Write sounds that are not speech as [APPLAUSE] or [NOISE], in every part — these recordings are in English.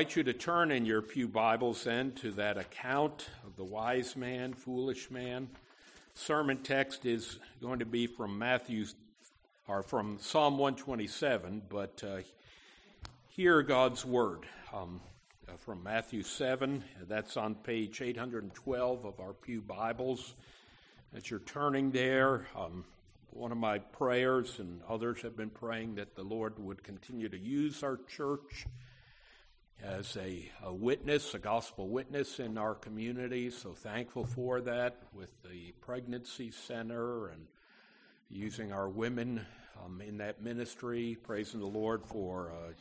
Invite you to turn in your Pew Bibles then to that account of the wise man, foolish man. Sermon text is going to be from Matthew, or from Psalm 127, but uh, hear God's word um, uh, from Matthew 7. That's on page 812 of our Pew Bibles. As you're turning there, um, one of my prayers, and others have been praying that the Lord would continue to use our church as a, a, witness, a gospel witness in our community. So thankful for that with the pregnancy center and using our women um, in that ministry. Praising the Lord for uh,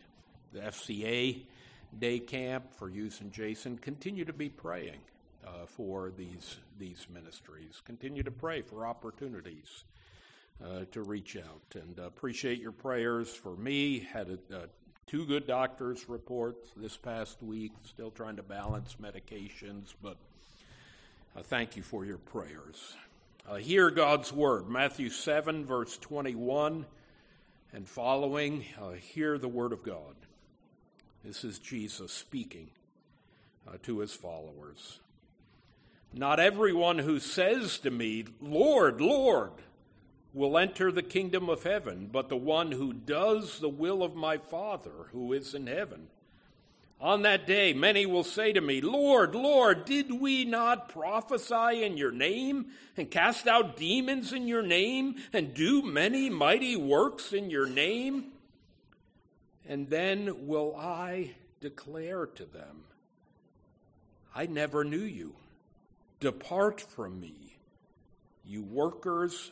the FCA day camp, for using Jason. Continue to be praying uh, for these these ministries. Continue to pray for opportunities. Uh, to reach out and uh, appreciate your prayers for me. Had a, a two good doctors' reports this past week, still trying to balance medications, but uh, thank you for your prayers. Uh, hear God's word, Matthew 7, verse 21 and following. Uh, hear the word of God. This is Jesus speaking uh, to his followers. Not everyone who says to me, Lord, Lord, will enter the kingdom of heaven, but the one who does the will of my Father who is in heaven. On that day, many will say to me, Lord, Lord, did we not prophesy in your name, and cast out demons in your name, and do many mighty works in your name? And then will I declare to them, I never knew you. Depart from me, you workers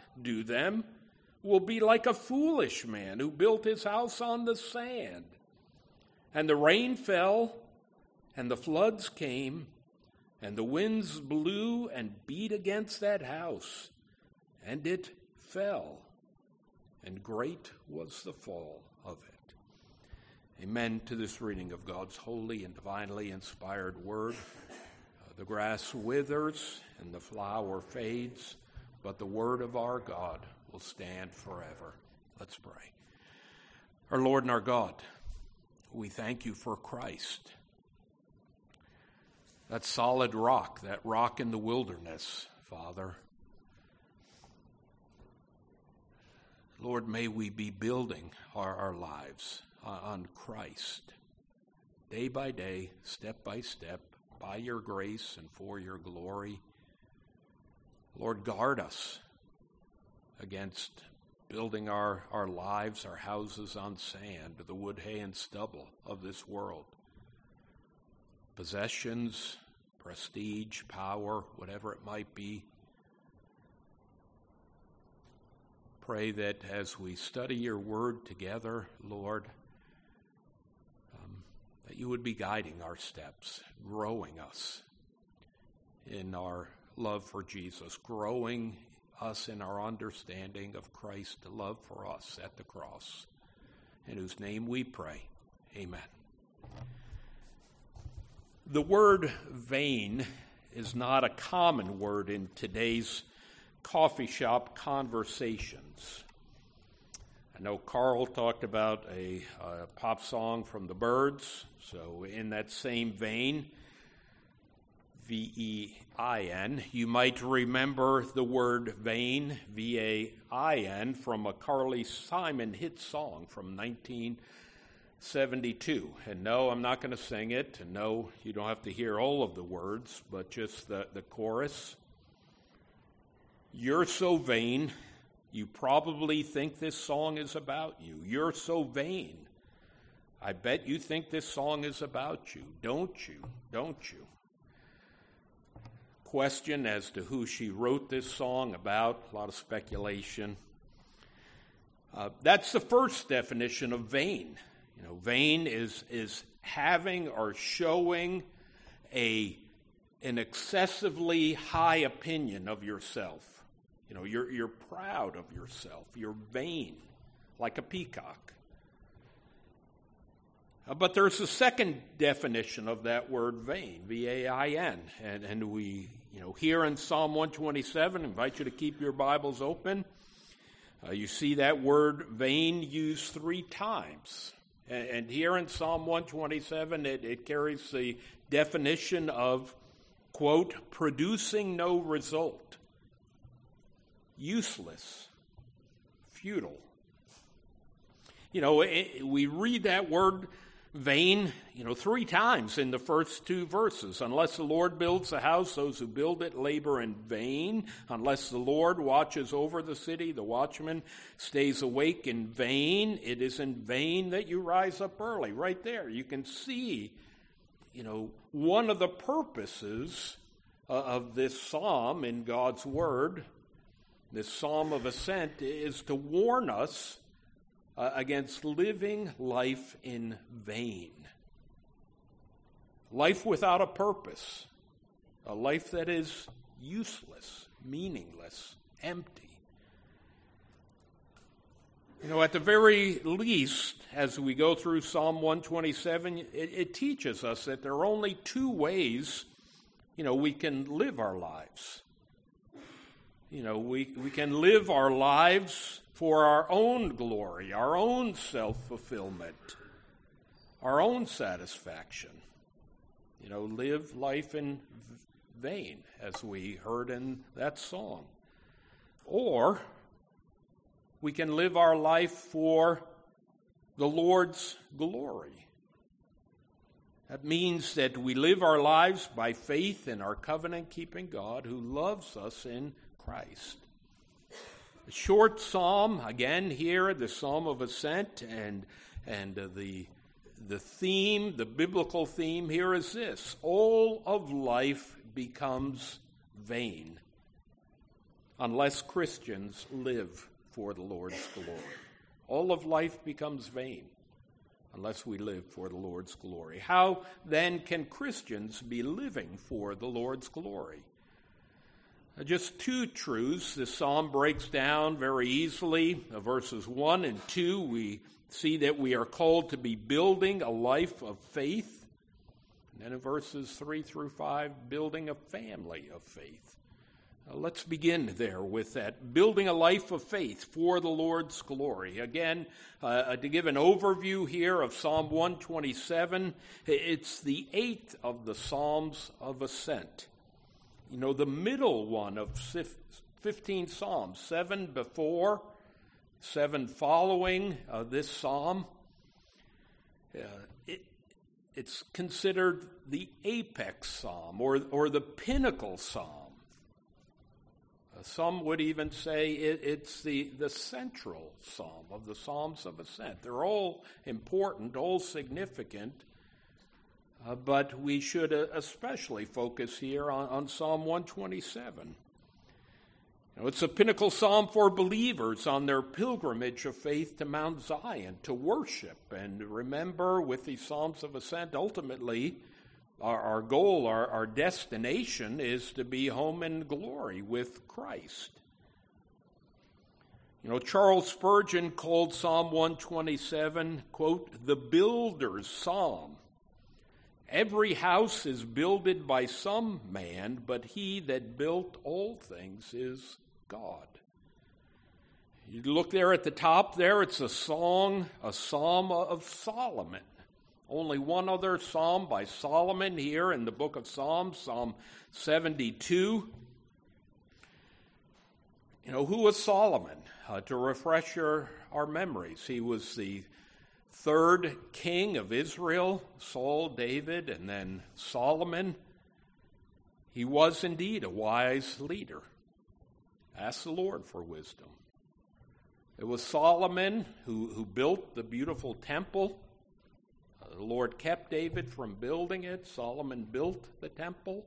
do them will be like a foolish man who built his house on the sand. And the rain fell, and the floods came, and the winds blew and beat against that house, and it fell, and great was the fall of it. Amen to this reading of God's holy and divinely inspired word. Uh, the grass withers and the flower fades, but the word of our God will stand forever. Let's pray. Our Lord and our God, we thank you for Christ. That solid rock, that rock in the wilderness, Father. Lord, may we be building our, our lives on Christ, day by day, step by step, by your grace and for your glory. Lord, guard us against building our, our lives, our houses on sand, the wood, hay, and stubble of this world. Possessions, prestige, power, whatever it might be. Pray that as we study your word together, Lord, um, that you would be guiding our steps, growing us in our love for Jesus, growing us in our understanding of Christ's love for us at the cross. In whose name we pray. Amen. The word vain is not a common word in today's coffee shop conversations. I know Carl talked about a, a pop song from the Byrds, so in that same vein, V E I N. You might remember the word vain, V A I N, from a Carly Simon hit song from 1972. And no, I'm not going to sing it. And no, you don't have to hear all of the words, but just the, the chorus. You're so vain, you probably think this song is about you. You're so vain. I bet you think this song is about you, don't you? Don't you? Question as to who she wrote this song about, a lot of speculation. Uh, that's the first definition of vain. You know, vain is, is having or showing a, an excessively high opinion of yourself. You know, you're, you're proud of yourself, you're vain, like a peacock. Uh, but there's a second definition of that word vain, V A I N. And, and we, you know, here in Psalm 127, I invite you to keep your Bibles open. Uh, you see that word vain used three times. And, and here in Psalm 127, it, it carries the definition of, quote, producing no result, useless, futile. You know, it, we read that word vain, you know, three times in the first two verses. Unless the Lord builds the house, those who build it labor in vain. Unless the Lord watches over the city, the watchman stays awake in vain. It is in vain that you rise up early. Right there, you can see, you know, one of the purposes uh, of this psalm in God's Word, this psalm of ascent, is to warn us uh, against living life in vain. Life without a purpose, a life that is useless, meaningless, empty. You know, at the very least, as we go through Psalm 127, it, it, teaches us that there are only two ways, you know, we can live our lives. You know, we, we can live our lives for our own glory, our own self fulfillment, our own satisfaction. You know, live life in vain, as we heard in that song. Or we can live our life for the Lord's glory. That means that we live our lives by faith in our covenant keeping God who loves us in Christ short psalm, again here, the Psalm of Ascent, and, and uh, the, the theme, the biblical theme here is this all of life becomes vain unless Christians live for the Lord's glory. All of life becomes vain unless we live for the Lord's glory. How then can Christians be living for the Lord's glory? Uh, just two truths. This psalm breaks down very easily. Uh, verses 1 and 2, we see that we are called to be building a life of faith. And then in verses 3 through 5, building a family of faith. Uh, let's begin there with that. Building a life of faith for the Lord's glory. Again, uh, to give an overview here of Psalm 127, it's the eighth of the Psalms of Ascent you know, the middle one of 15 Psalms, seven before, seven following uh, this psalm. Uh, it, it's considered the apex psalm or, or the pinnacle psalm. Uh, some would even say it, it's the, the central psalm of the Psalms of Ascent. They're all important, all significant, uh, but we should uh, especially focus here on, on Psalm 127. You know, it's a pinnacle psalm for believers on their pilgrimage of faith to Mount Zion to worship. And remember, with these Psalms of Ascent, ultimately, our, our goal, our, our destination is to be home in glory with Christ. You know, Charles Spurgeon called Psalm 127, quote, the builder's psalm Every house is builded by some man, but he that built all things is God. You look there at the top there, it's a song, a psalm of Solomon. Only one other psalm by Solomon here in the book of Psalms, Psalm 72. You know, who was Solomon? Uh, to refresh your, our memories, he was the third king of Israel, Saul, David, and then Solomon, he was indeed a wise leader. Ask the Lord for wisdom. It was Solomon who, who built the beautiful temple. Uh, the Lord kept David from building it. Solomon built the temple.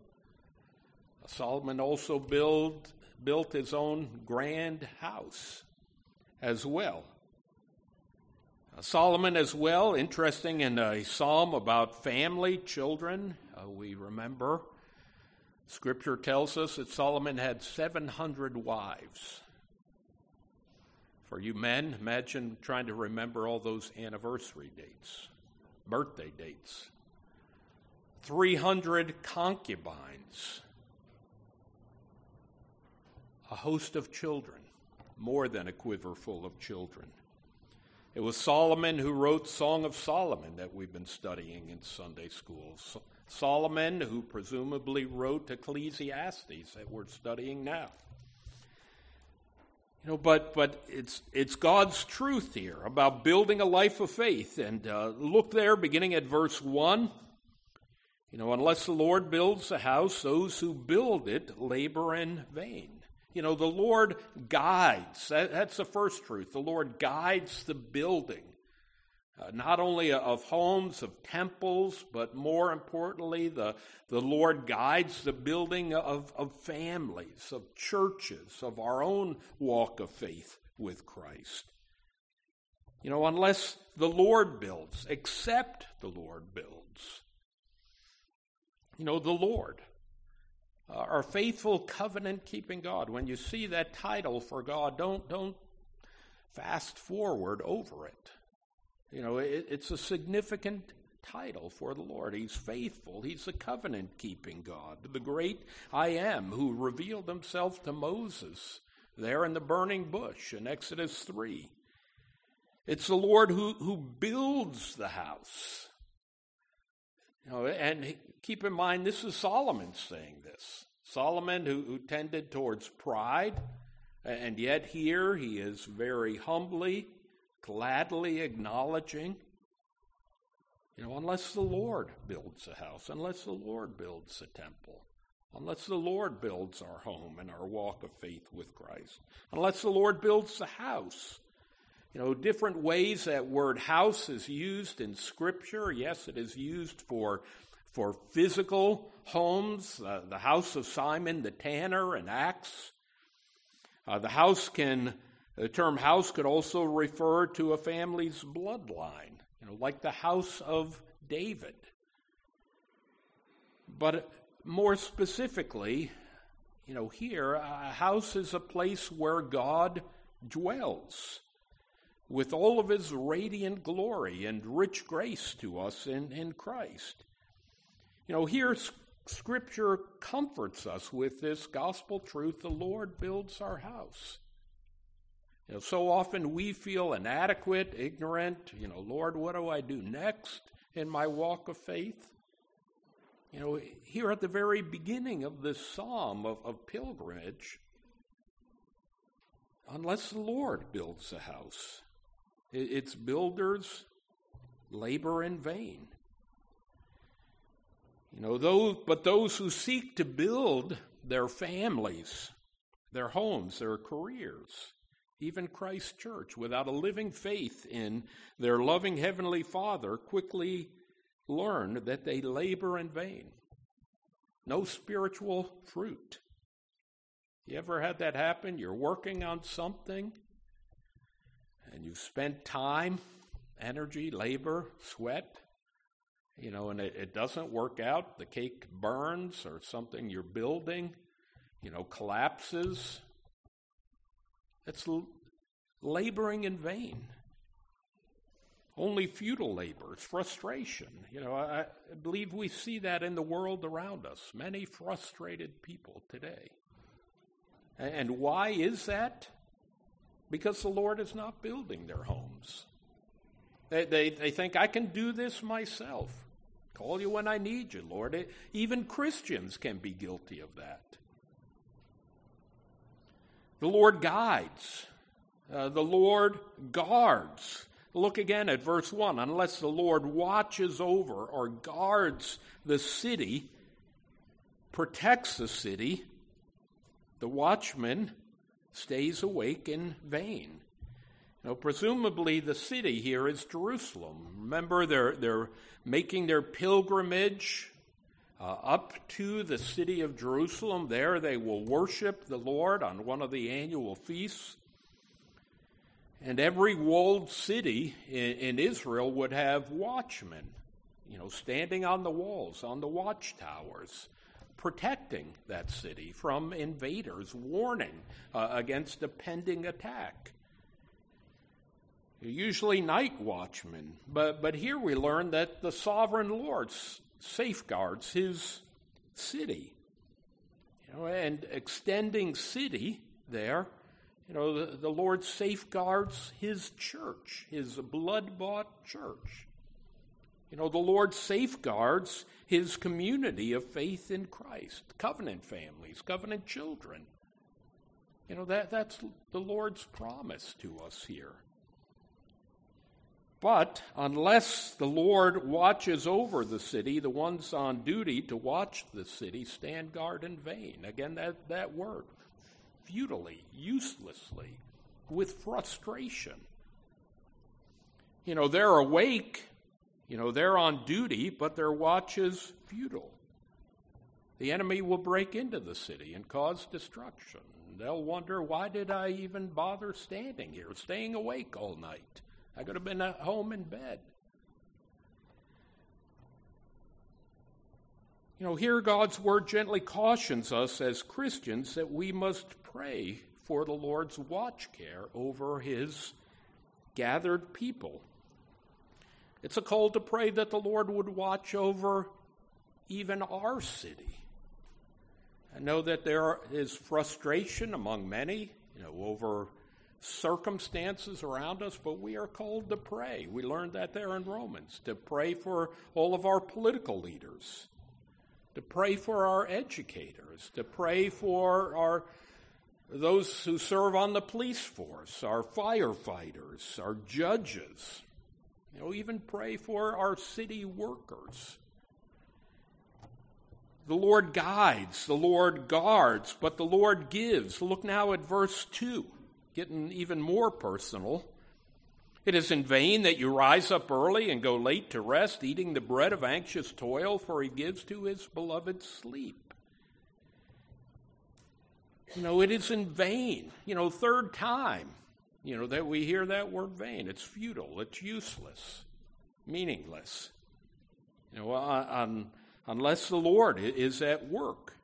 Uh, Solomon also build, built his own grand house as well. Uh, Solomon, as well, interesting in a psalm about family, children. Uh, we remember Scripture tells us that Solomon had 700 wives. For you men, imagine trying to remember all those anniversary dates, birthday dates. 300 concubines, a host of children, more than a quiver full of children. It was Solomon who wrote Song of Solomon that we've been studying in Sunday school. Solomon, who presumably wrote Ecclesiastes that we're studying now. You know, but but it's it's God's truth here about building a life of faith. And uh, look there, beginning at verse one. You know, unless the Lord builds a house, those who build it labor in vain. You know, the Lord guides. That, that's the first truth. The Lord guides the building, uh, not only of homes, of temples, but more importantly, the, the Lord guides the building of, of families, of churches, of our own walk of faith with Christ. You know, unless the Lord builds, except the Lord builds. You know, the Lord uh, our faithful covenant keeping God. When you see that title for God, don't, don't fast forward over it. You know, it, it's a significant title for the Lord. He's faithful. He's the covenant keeping God, the great I am who revealed himself to Moses there in the burning bush in Exodus 3. It's the Lord who, who builds the house. You know, and keep in mind, this is Solomon saying this. Solomon, who, who tended towards pride, and yet here he is very humbly, gladly acknowledging, you know, unless the Lord builds a house, unless the Lord builds a temple, unless the Lord builds our home and our walk of faith with Christ, unless the Lord builds the house. You know, different ways that word house is used in Scripture. Yes, it is used for for physical homes, uh, the house of Simon the tanner in Acts. Uh, the house can, the term house could also refer to a family's bloodline, you know, like the house of David. But more specifically, you know, here, a house is a place where God dwells with all of his radiant glory and rich grace to us in, in Christ. You know, here Scripture comforts us with this gospel truth the Lord builds our house. You know, so often we feel inadequate, ignorant. You know, Lord, what do I do next in my walk of faith? You know, here at the very beginning of this psalm of, of pilgrimage, unless the Lord builds a house, its builders labor in vain. You know, those, but those who seek to build their families, their homes, their careers, even Christ's church, without a living faith in their loving Heavenly Father, quickly learn that they labor in vain. No spiritual fruit. You ever had that happen? You're working on something and you've spent time, energy, labor, sweat, you know, and it, it doesn't work out, the cake burns or something you're building, you know, collapses. It's l- laboring in vain. Only futile labor, it's frustration. You know, I, I believe we see that in the world around us. Many frustrated people today. And why is that? Because the Lord is not building their homes. They, they, they think, I can do this myself. Call you when I need you, Lord. It, even Christians can be guilty of that. The Lord guides, uh, the Lord guards. Look again at verse 1. Unless the Lord watches over or guards the city, protects the city, the watchman stays awake in vain. Now, presumably, the city here is Jerusalem. Remember, they're, they're making their pilgrimage uh, up to the city of Jerusalem. There, they will worship the Lord on one of the annual feasts. And every walled city in, in Israel would have watchmen, you know, standing on the walls, on the watchtowers, protecting that city from invaders, warning uh, against a pending attack. Usually night watchmen, but, but here we learn that the sovereign Lord safeguards his city. You know, and extending city there you know, the, the Lord safeguards his church, his blood bought church. You know, the Lord safeguards his community of faith in Christ, covenant families, covenant children. You know, that, that's the Lord's promise to us here. But unless the Lord watches over the city, the ones on duty to watch the city stand guard in vain. Again, that, that word, futilely, uselessly, with frustration. You know, they're awake, you know, they're on duty, but their watch is futile. The enemy will break into the city and cause destruction. They'll wonder, why did I even bother standing here, staying awake all night? I could have been at home in bed. You know, here God's word gently cautions us as Christians that we must pray for the Lord's watch care over his gathered people. It's a call to pray that the Lord would watch over even our city. I know that there is frustration among many, you know, over circumstances around us, but we are called to pray. We learned that there in Romans, to pray for all of our political leaders, to pray for our educators, to pray for our those who serve on the police force, our firefighters, our judges. You know, even pray for our city workers. The Lord guides, the Lord guards, but the Lord gives. Look now at verse 2, getting even more personal. It is in vain that you rise up early and go late to rest, eating the bread of anxious toil, for he gives to his beloved sleep. You know, it is in vain. You know, third time, you know, that we hear that word vain. It's futile, it's useless, meaningless. You know, on, unless the Lord is at work.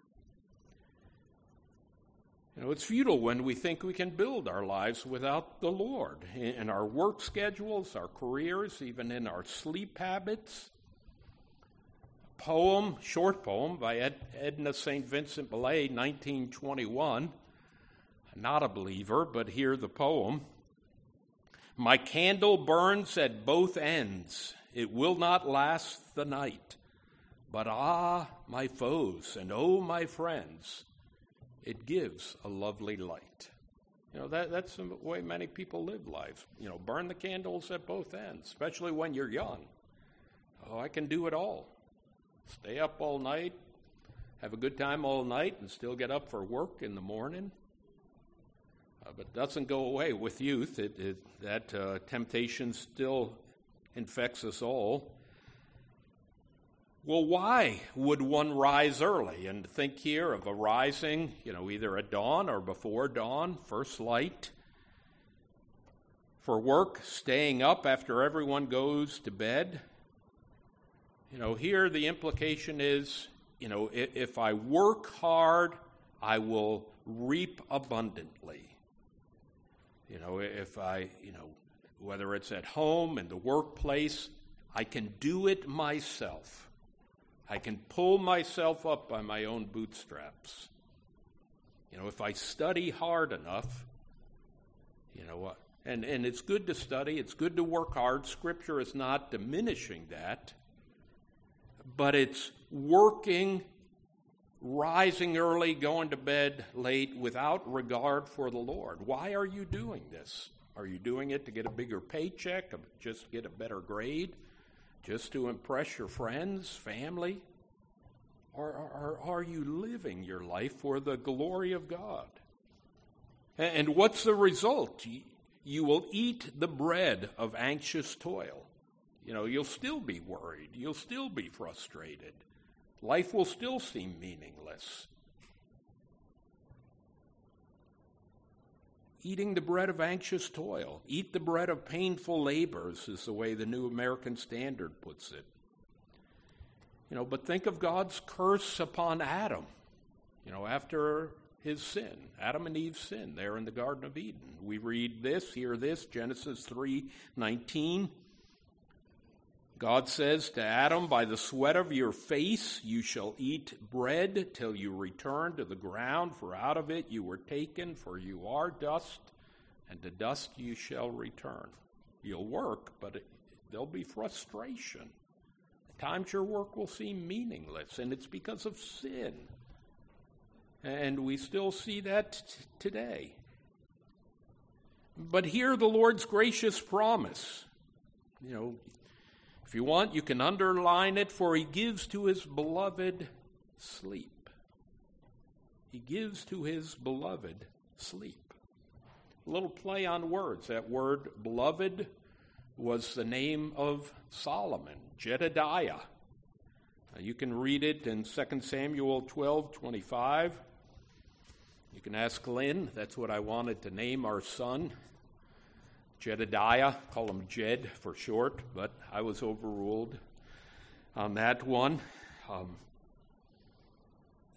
You know, it's futile when we think we can build our lives without the Lord in our work schedules, our careers, even in our sleep habits poem, short poem by Ed, Edna St. Vincent Millay, 1921. Not a believer, but hear the poem. My candle burns at both ends. It will not last the night. But ah, my foes, and oh, my friends, it gives a lovely light. You know, that, that's the way many people live life. You know, burn the candles at both ends, especially when you're young. Oh, I can do it all stay up all night, have a good time all night, and still get up for work in the morning. Uh, but doesn't go away with youth. It, it, that uh, temptation still infects us all. Well, why would one rise early? And think here of a rising, you know, either at dawn or before dawn, first light. For work, staying up after everyone goes to bed. You know, here the implication is, you know, if, if I work hard, I will reap abundantly. You know, if I, you know, whether it's at home, in the workplace, I can do it myself. I can pull myself up by my own bootstraps. You know, if I study hard enough, you know what? And, and it's good to study, it's good to work hard. Scripture is not diminishing that but it's working, rising early, going to bed late without regard for the Lord. Why are you doing this? Are you doing it to get a bigger paycheck, just get a better grade, just to impress your friends, family? Or, or, or are you living your life for the glory of God? And what's the result? You will eat the bread of anxious toil. You know, you'll still be worried. You'll still be frustrated. Life will still seem meaningless. eating the bread of anxious toil. Eat the bread of painful labors, is the way the New American Standard puts it. You know, but think of God's curse upon Adam, you know, after his sin, Adam and Eve's sin there in the Garden of Eden. We read this, hear this, Genesis 3 19. God says to Adam, By the sweat of your face you shall eat bread till you return to the ground, for out of it you were taken, for you are dust, and to dust you shall return. You'll work, but it, there'll be frustration. At times your work will seem meaningless, and it's because of sin. And we still see that t- today. But hear the Lord's gracious promise. You know, if you want, you can underline it, for he gives to his beloved sleep. He gives to his beloved sleep. A little play on words. That word beloved was the name of Solomon, Jedediah. you can read it in 2 Samuel 12 25. You can ask Lynn. That's what I wanted to name our son. Jedediah, call him Jed for short, but I was overruled on that one. Um,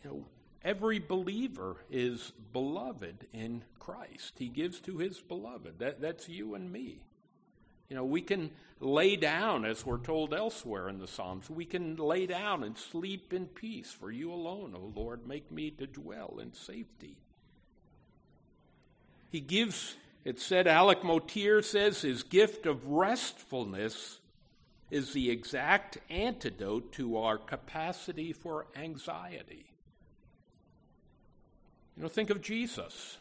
you know, every believer is beloved in Christ. He gives to his beloved. That, that's you and me. You know, we can lay down, as we're told elsewhere in the Psalms, we can lay down and sleep in peace. For you alone, O Lord, make me to dwell in safety. He gives, it said, Alec Motyer says, his gift of restfulness is the exact antidote to our capacity for anxiety. You know, think of Jesus.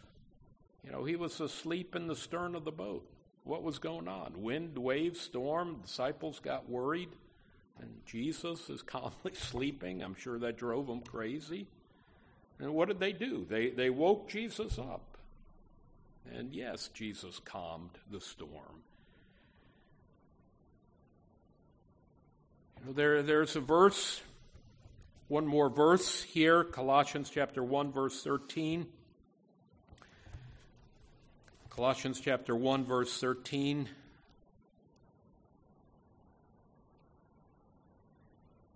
You know, he was asleep in the stern of the boat. What was going on? Wind, waves, storm. Disciples got worried. And Jesus is [LAUGHS] calmly sleeping. I'm sure that drove them crazy. And what did they do? They, they woke Jesus up. And yes, Jesus calmed the storm. You know, there, there's a verse, one more verse here, Colossians chapter 1, verse 13. Colossians chapter 1, verse 13.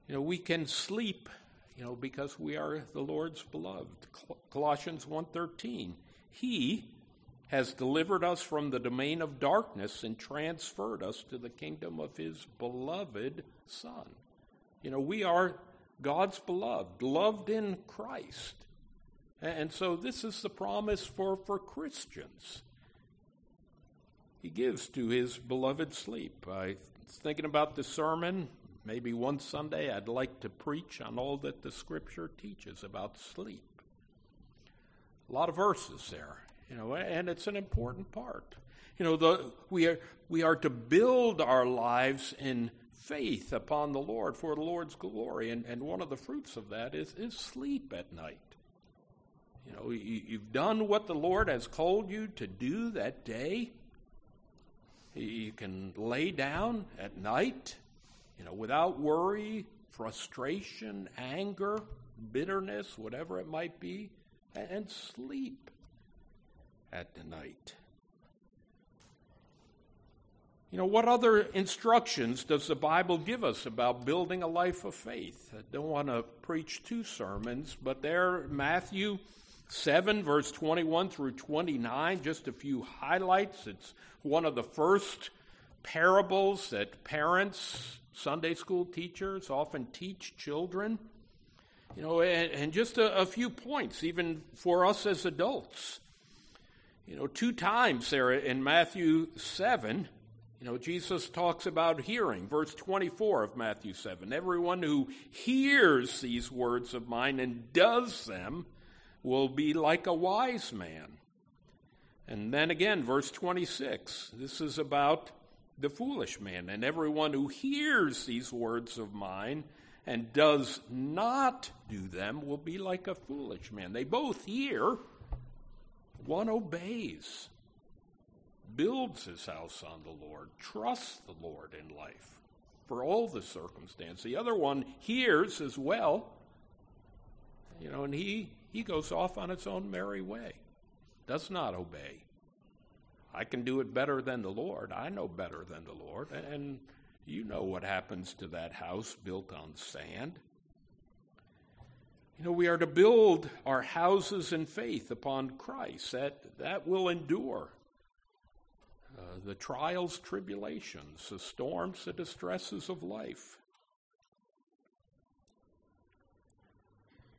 You know, we can sleep, you know, because we are the Lord's beloved. Colossians 1:13. He has delivered us from the domain of darkness and transferred us to the kingdom of his beloved Son. You know, we are God's beloved, loved in Christ. And so this is the promise for, for Christians. He gives to his beloved sleep. I was thinking about the sermon. Maybe one Sunday I'd like to preach on all that the scripture teaches about sleep. A lot of verses there you know, and it's an important part. You know, the, we, are, we are to build our lives in faith upon the Lord for the Lord's glory, and, and one of the fruits of that is, is sleep at night. You know, you, you've done what the Lord has called you to do that day. You can lay down at night, you know, without worry, frustration, anger, bitterness, whatever it might be, and sleep at the night. You know, what other instructions does the Bible give us about building a life of faith? I don't want to preach two sermons, but there, Matthew 7, verse 21 through 29, just a few highlights. It's one of the first parables that parents, Sunday school teachers often teach children. You know, and, and just a, a few points, even for us as adults. You know, two times there in Matthew 7, you know, Jesus talks about hearing. Verse 24 of Matthew 7 Everyone who hears these words of mine and does them will be like a wise man. And then again, verse 26 this is about the foolish man. And everyone who hears these words of mine and does not do them will be like a foolish man. They both hear one obeys, builds his house on the Lord, trusts the Lord in life for all the circumstance. The other one hears as well, you know, and he, he goes off on its own merry way, does not obey. I can do it better than the Lord. I know better than the Lord. And you know what happens to that house built on sand. You know, we are to build our houses in faith upon Christ. That, that will endure uh, the trials, tribulations, the storms, the distresses of life.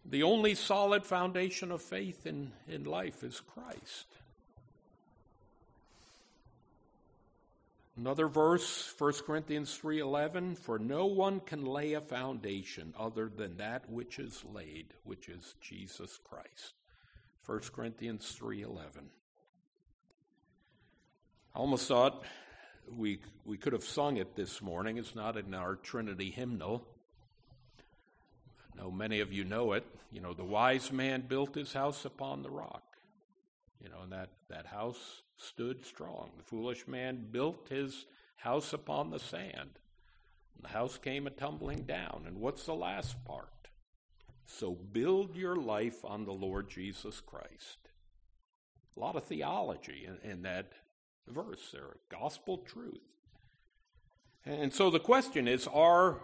The only solid foundation of faith in, in life is Christ. Another verse, 1 Corinthians 3:11, for no one can lay a foundation other than that which is laid, which is Jesus Christ. 1 Corinthians 3:11. I almost thought we we could have sung it this morning. It's not in our Trinity hymnal. I know many of you know it. You know, the wise man built his house upon the rock. You know, and that, that house stood strong. The foolish man built his house upon the sand. The house came a tumbling down. And what's the last part? So build your life on the Lord Jesus Christ. A lot of theology in, in that verse there, gospel truth. And so the question is are,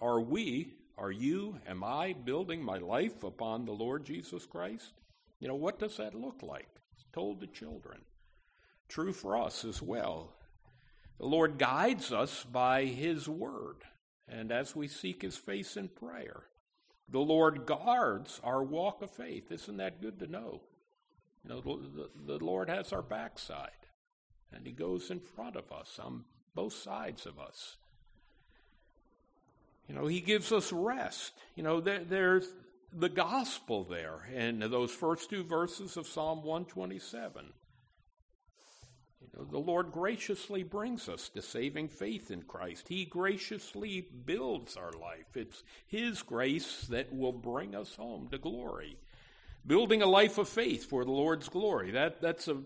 are we, are you, am I building my life upon the Lord Jesus Christ? You know, what does that look like? Told the children. True for us as well. The Lord guides us by His word, and as we seek His face in prayer, the Lord guards our walk of faith. Isn't that good to know? You know, the, the Lord has our backside, and He goes in front of us on both sides of us. You know, He gives us rest. You know, there, there's the gospel there in those first two verses of Psalm 127. You know, the Lord graciously brings us to saving faith in Christ. He graciously builds our life. It's His grace that will bring us home to glory. Building a life of faith for the Lord's glory. That, that's a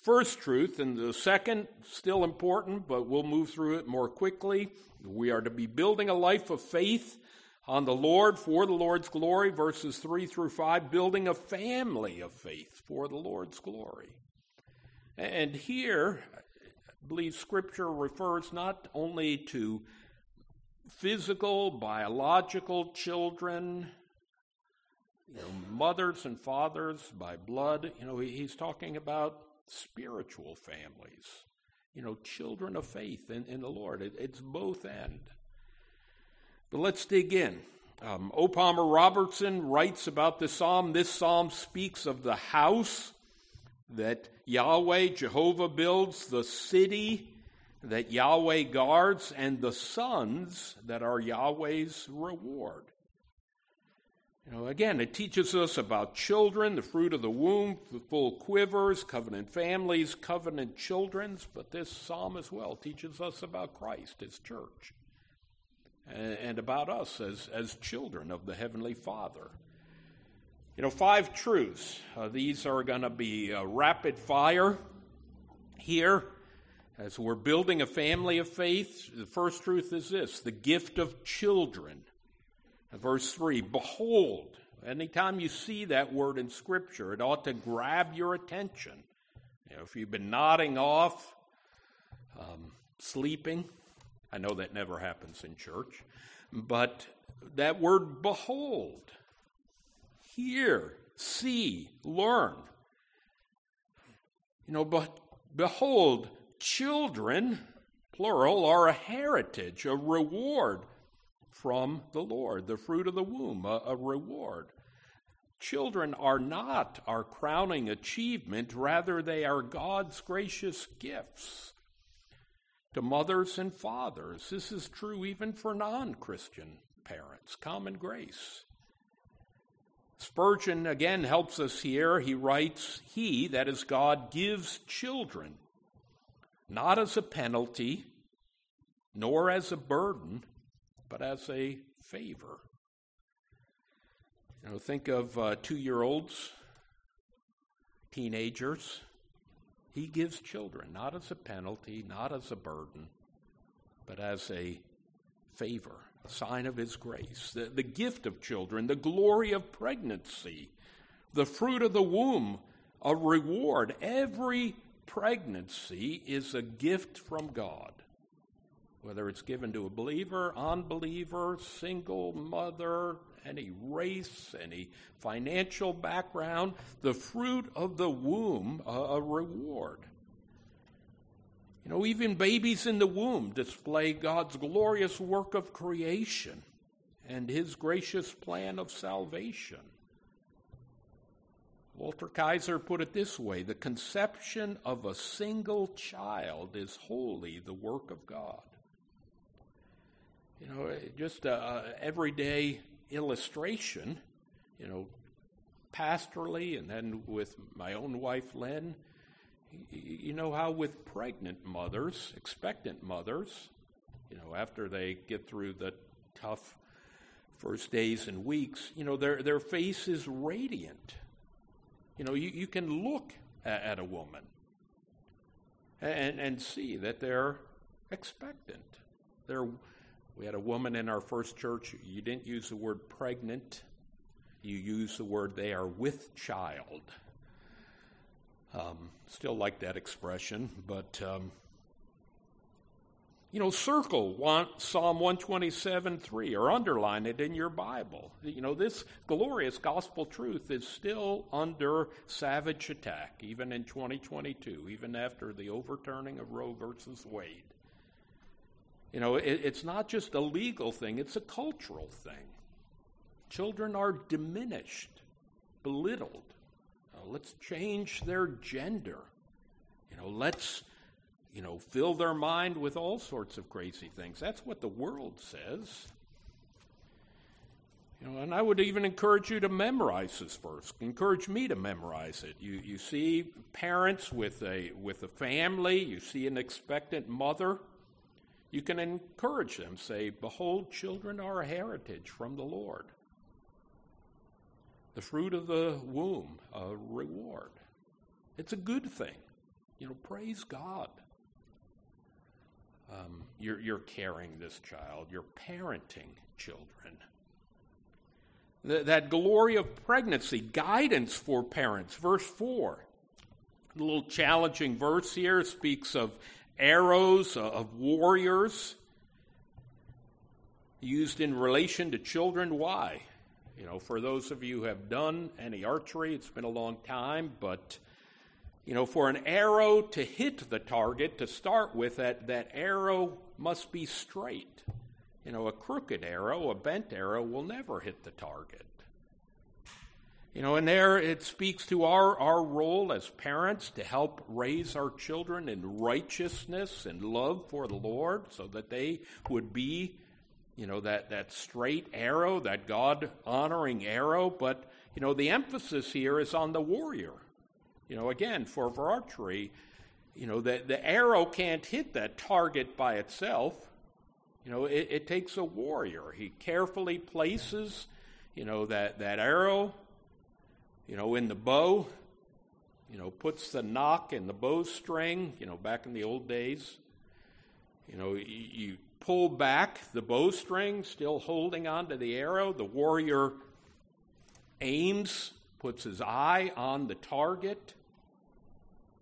first truth. And the second, still important, but we'll move through it more quickly. We are to be building a life of faith on the Lord for the Lord's glory, verses 3 through 5, building a family of faith for the Lord's glory. And here, I believe Scripture refers not only to physical, biological children, you know, mothers and fathers by blood. You know, he's talking about spiritual families, you know, children of faith in, in the Lord. It, it's both end. But let's dig in. Um, O. Palmer Robertson writes about this psalm. This psalm speaks of the house that Yahweh, Jehovah, builds, the city that Yahweh guards, and the sons that are Yahweh's reward. You know, again, it teaches us about children, the fruit of the womb, the full quivers, covenant families, covenant children's, but this psalm as well teaches us about Christ, his church and about us as, as children of the Heavenly Father. You know, five truths. Uh, these are going to be rapid fire here as we're building a family of faith. The first truth is this the gift of children. Verse 3 Behold, anytime you see that word in Scripture, it ought to grab your attention. You know, if you've been nodding off, um, sleeping, I know that never happens in church, but that word behold, hear, see, learn. You know, but behold, children, plural, are a heritage, a reward from the Lord, the fruit of the womb, a, a reward. Children are not our crowning achievement, rather, they are God's gracious gifts to mothers and fathers. This is true even for non Christian parents. Common grace. Spurgeon again helps us here. He writes, He, that is God, gives children, not as a penalty, nor as a burden, but as a favor. You know, think of uh, two year olds, teenagers. He gives children, not as a penalty, not as a burden, but as a favor, a sign of His grace. The, the gift of children, the glory of pregnancy, the fruit of the womb, a reward. Every pregnancy is a gift from God. Whether it's given to a believer, unbeliever, single mother, any race, any financial background, the fruit of the womb, a, reward. You know, even babies in the womb display God's glorious work of creation and his gracious plan of salvation. Walter Kaiser put it this way the conception of a single child is wholly the work of God. You know, just uh, uh, a, everyday illustration, you know, pastorally and then with my own wife, Lynn. You know how with pregnant mothers, expectant mothers, you know, after they get through the tough first days and weeks, you know, their, their face is radiant. You know, you, you can look at, at a woman and, and see that they're expectant. They're, we had a woman in our first church, you didn't use the word pregnant, you use the word they are with child. Um, still like that expression, but um, you know, circle Psalm 127 3 or underline it in your Bible. You know, this glorious gospel truth is still under savage attack, even in 2022, even after the overturning of Roe versus Wade. You know, it, it's not just a legal thing, it's a cultural thing. Children are diminished, belittled. Uh, let's change their gender. You know, let's you know, fill their mind with all sorts of crazy things. That's what the world says. You know, and I would even encourage you to memorize this verse. Encourage me to memorize it. You, you see parents with a, with a family, you see an expectant mother. You can encourage them, say, Behold, children are a heritage from the Lord. The fruit of the womb, a reward. It's a good thing. You know, praise God um, you're, you're carrying this child, you're parenting children. Th- that glory of pregnancy, guidance for parents. Verse 4, a little challenging verse here, speaks of arrows, of warriors used in relation to children. Why? You know, for those of you who have done any archery, it's been a long time, but you know, for an arrow to hit the target, to start with, that, that arrow must be straight. You know, a crooked arrow, a bent arrow, will never hit the target. You know, and there it speaks to our, our role as parents to help raise our children in righteousness and love for the Lord so that they would be, you know, that, that straight arrow, that God honoring arrow. But, you know, the emphasis here is on the warrior. You know, again, for, for archery, you know, the, the arrow can't hit that target by itself. You know, it, it takes a warrior. He carefully places, you know, that, that arrow, you know, in the bow, you know, puts the nock in the bowstring, you know, back in the old days. You know, you, pull back the bowstring, still holding onto the arrow. The warrior aims, puts his eye on the target.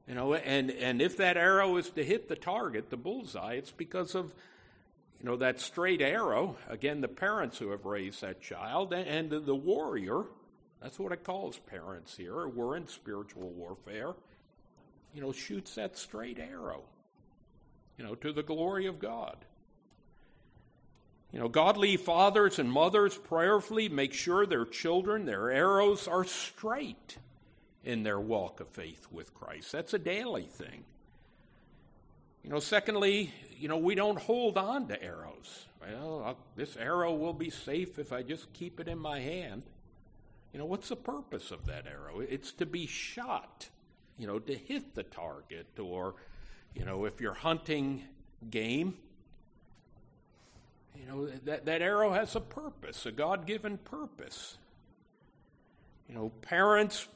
You know, and, and if that arrow is to hit the target, the bullseye, it's because of, you know, that straight arrow. Again, the parents who have raised that child and, and the warrior, that's what it calls parents here. We're in spiritual warfare. You know, shoots that straight arrow, you know, to the glory of God. You know, godly fathers and mothers prayerfully make sure their children, their arrows are straight in their walk of faith with Christ. That's a daily thing. You know, secondly, you know, we don't hold on to arrows. Well, I'll, this arrow will be safe if I just keep it in my hand. You know, what's the purpose of that arrow? It's to be shot, you know, to hit the target, or, you know, if you're hunting game, you know, that, that arrow has a purpose, a God given purpose. You know, parents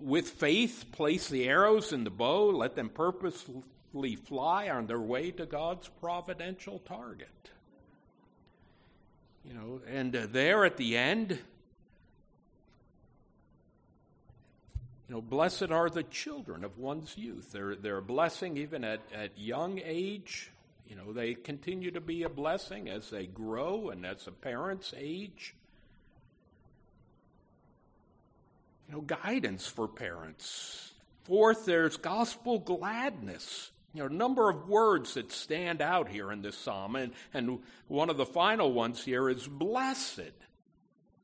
with faith, place the arrows in the bow, let them purposely fly on their way to God's providential target. You know, and uh, there at the end, you know, blessed are the children of one's youth. They're, they're a blessing even at, at young age. You know, they continue to be a blessing as they grow and as a parent's age. You know, guidance for parents. Fourth, there's gospel gladness. You know, a number of words that stand out here in this psalm, and, and one of the final ones here is blessed.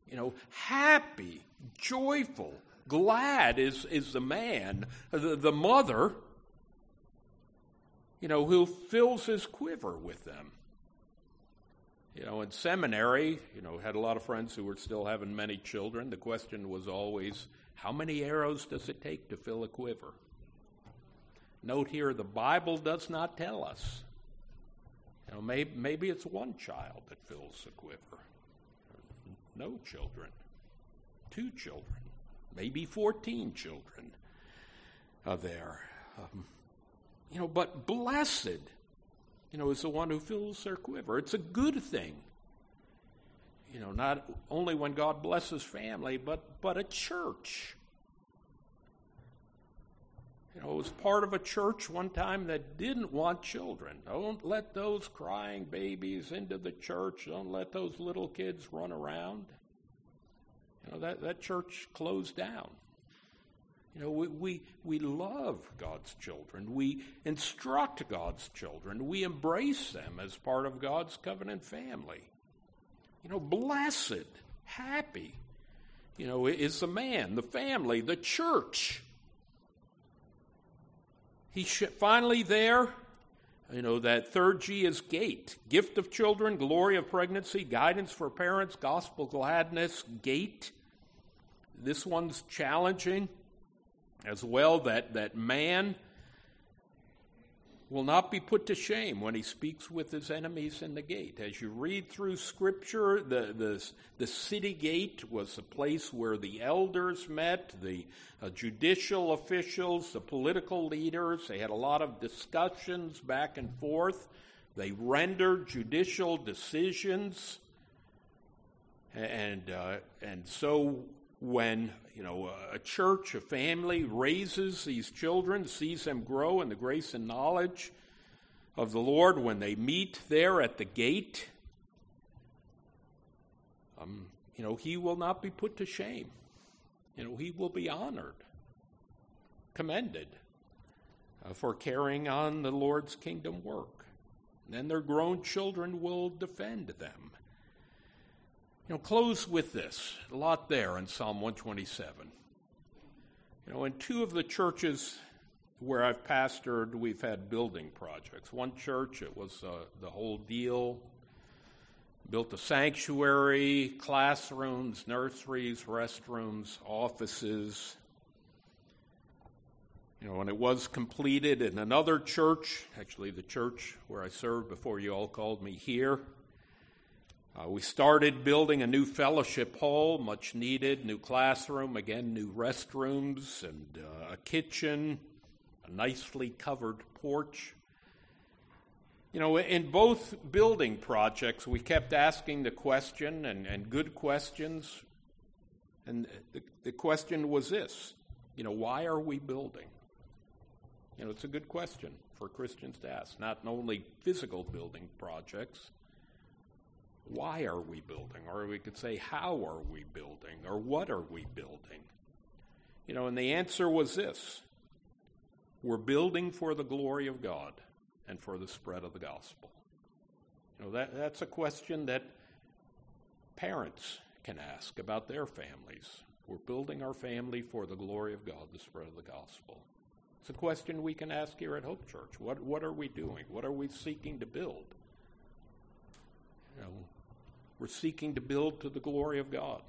You know, happy, joyful, glad is, is the man, the, the mother, you know, who fills his quiver with them. You know, in seminary, you know, had a lot of friends who were still having many children. The question was always, how many arrows does it take to fill a quiver? Note here, the Bible does not tell us. You know, maybe, maybe it's one child that fills the quiver. No children. Two children. Maybe 14 children are there. Um, you know, but blessed you know, is the one who fills their quiver. It's a good thing. You know, not only when God blesses family, but, but a church. You know, was part of a church one time that didn't want children. Don't let those crying babies into the church. Don't let those little kids run around. You know, that, that church closed down. You know, we, we, we love God's children. We instruct God's children. We embrace them as part of God's covenant family. You know, blessed, happy, you know, is the man, the family, the church. He finally there, you know, that third G is gate. Gift of children, glory of pregnancy, guidance for parents, gospel gladness, gate. This one's challenging as well that, that man will not be put to shame when he speaks with his enemies in the gate. As you read through Scripture, the, the, the city gate was the place where the elders met, the uh, judicial officials, the political leaders. They had a lot of discussions back and forth. They rendered judicial decisions. And, uh, and so when you know a church, a family raises these children, sees them grow in the grace and knowledge of the Lord, when they meet there at the gate, um, you know, he will not be put to shame. You know, he will be honored, commended uh, for carrying on the Lord's kingdom work. And then their grown children will defend them. You know, close with this. A lot there in Psalm 127. You know, in two of the churches where I've pastored, we've had building projects. One church, it was uh, the whole deal. Built a sanctuary, classrooms, nurseries, restrooms, offices. You know, when it was completed in another church, actually the church where I served before you all called me here, uh, we started building a new fellowship hall, much needed, new classroom, again, new restrooms, and uh, a kitchen, a nicely covered porch. You know, in both building projects, we kept asking the question, and, and good questions. And the, the question was this you know, why are we building? You know, it's a good question for Christians to ask, not only physical building projects why are we building? Or we could say, how are we building? Or what are we building? You know, and the answer was this we're building for the glory of God and for the spread of the gospel. You know, that, that's a question that parents can ask about their families. We're building our family for the glory of God, the spread of the gospel. It's a question we can ask here at Hope Church. What, what are we doing? What are we seeking to build? You know, we're seeking to build to the glory of God,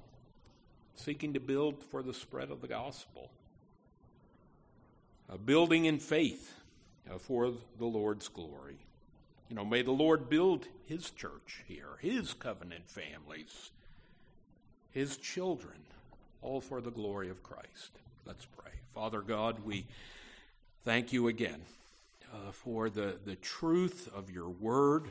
seeking to build for the spread of the gospel, building in faith uh, for the Lord's glory. You know, may the Lord build his church here, his covenant families, his children, all for the glory of Christ. Let's pray. Father God, we thank you again uh, for the, the truth of your word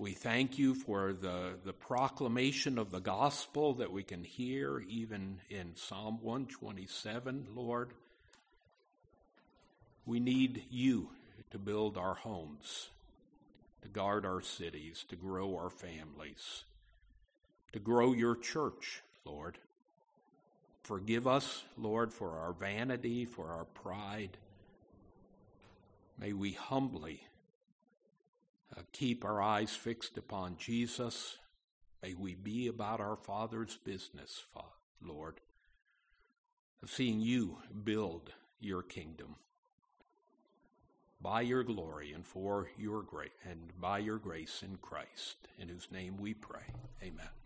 We thank you for the, the proclamation of the gospel that we can hear even in Psalm 127, Lord. We need you to build our homes, to guard our cities, to grow our families, to grow your church, Lord. Forgive us, Lord, for our vanity, for our pride. May we humbly uh, keep our eyes fixed upon Jesus. May we be about our Father's business, Lord, of seeing you build your kingdom by your glory and for your grace and by your grace in Christ, in whose name we pray. Amen.